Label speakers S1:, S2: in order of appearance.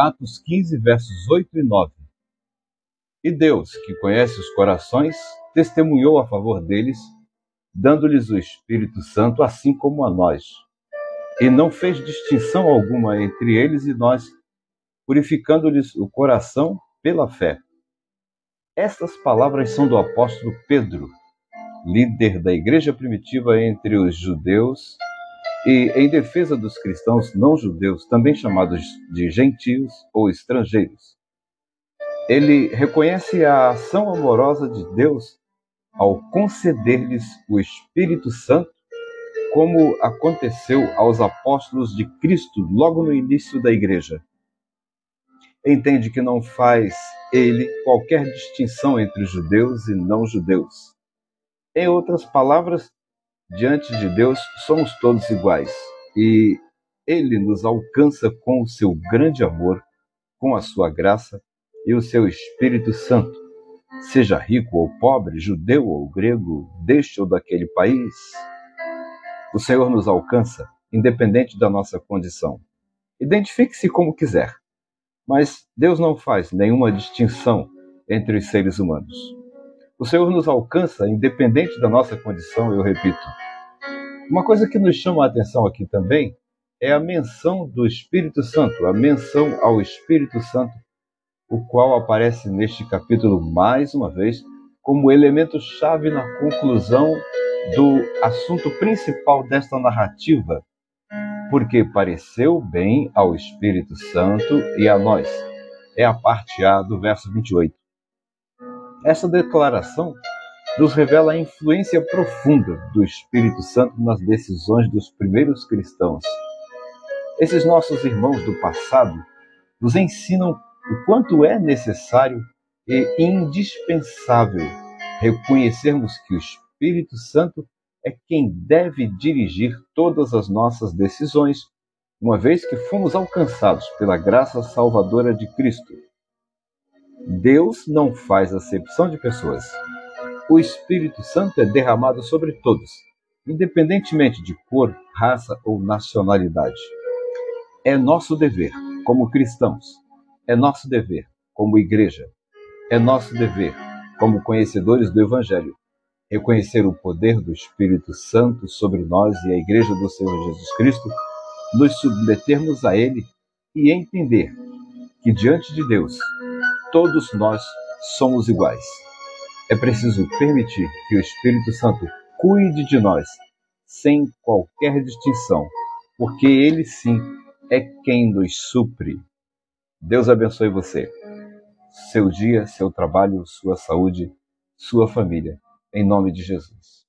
S1: Atos 15, versos 8 e 9. E Deus, que conhece os corações, testemunhou a favor deles, dando-lhes o Espírito Santo, assim como a nós. E não fez distinção alguma entre eles e nós, purificando-lhes o coração pela fé. Estas palavras são do apóstolo Pedro, líder da igreja primitiva entre os judeus e em defesa dos cristãos não judeus, também chamados de gentios ou estrangeiros. Ele reconhece a ação amorosa de Deus ao conceder-lhes o Espírito Santo, como aconteceu aos apóstolos de Cristo logo no início da igreja. Entende que não faz ele qualquer distinção entre judeus e não judeus. Em outras palavras, diante de Deus somos todos iguais e Ele nos alcança com o seu grande amor, com a sua graça e o seu Espírito Santo, seja rico ou pobre, judeu ou grego, deste ou daquele país. O Senhor nos alcança, independente da nossa condição. Identifique-se como quiser, mas Deus não faz nenhuma distinção entre os seres humanos. O Senhor nos alcança independente da nossa condição, eu repito. Uma coisa que nos chama a atenção aqui também é a menção do Espírito Santo, a menção ao Espírito Santo, o qual aparece neste capítulo mais uma vez como elemento chave na conclusão do assunto principal desta narrativa, porque pareceu bem ao Espírito Santo e a nós. É a parte A do verso 28. Essa declaração nos revela a influência profunda do Espírito Santo nas decisões dos primeiros cristãos. Esses nossos irmãos do passado nos ensinam o quanto é necessário e indispensável reconhecermos que o Espírito Santo é quem deve dirigir todas as nossas decisões, uma vez que fomos alcançados pela graça salvadora de Cristo. Deus não faz acepção de pessoas. O Espírito Santo é derramado sobre todos, independentemente de cor, raça ou nacionalidade. É nosso dever, como cristãos, é nosso dever, como igreja, é nosso dever, como conhecedores do Evangelho, reconhecer o poder do Espírito Santo sobre nós e a Igreja do Senhor Jesus Cristo, nos submetermos a Ele e entender que diante de Deus todos nós somos iguais. É preciso permitir que o Espírito Santo cuide de nós sem qualquer distinção, porque Ele sim é quem nos supre. Deus abençoe você, seu dia, seu trabalho, sua saúde, sua família, em nome de Jesus.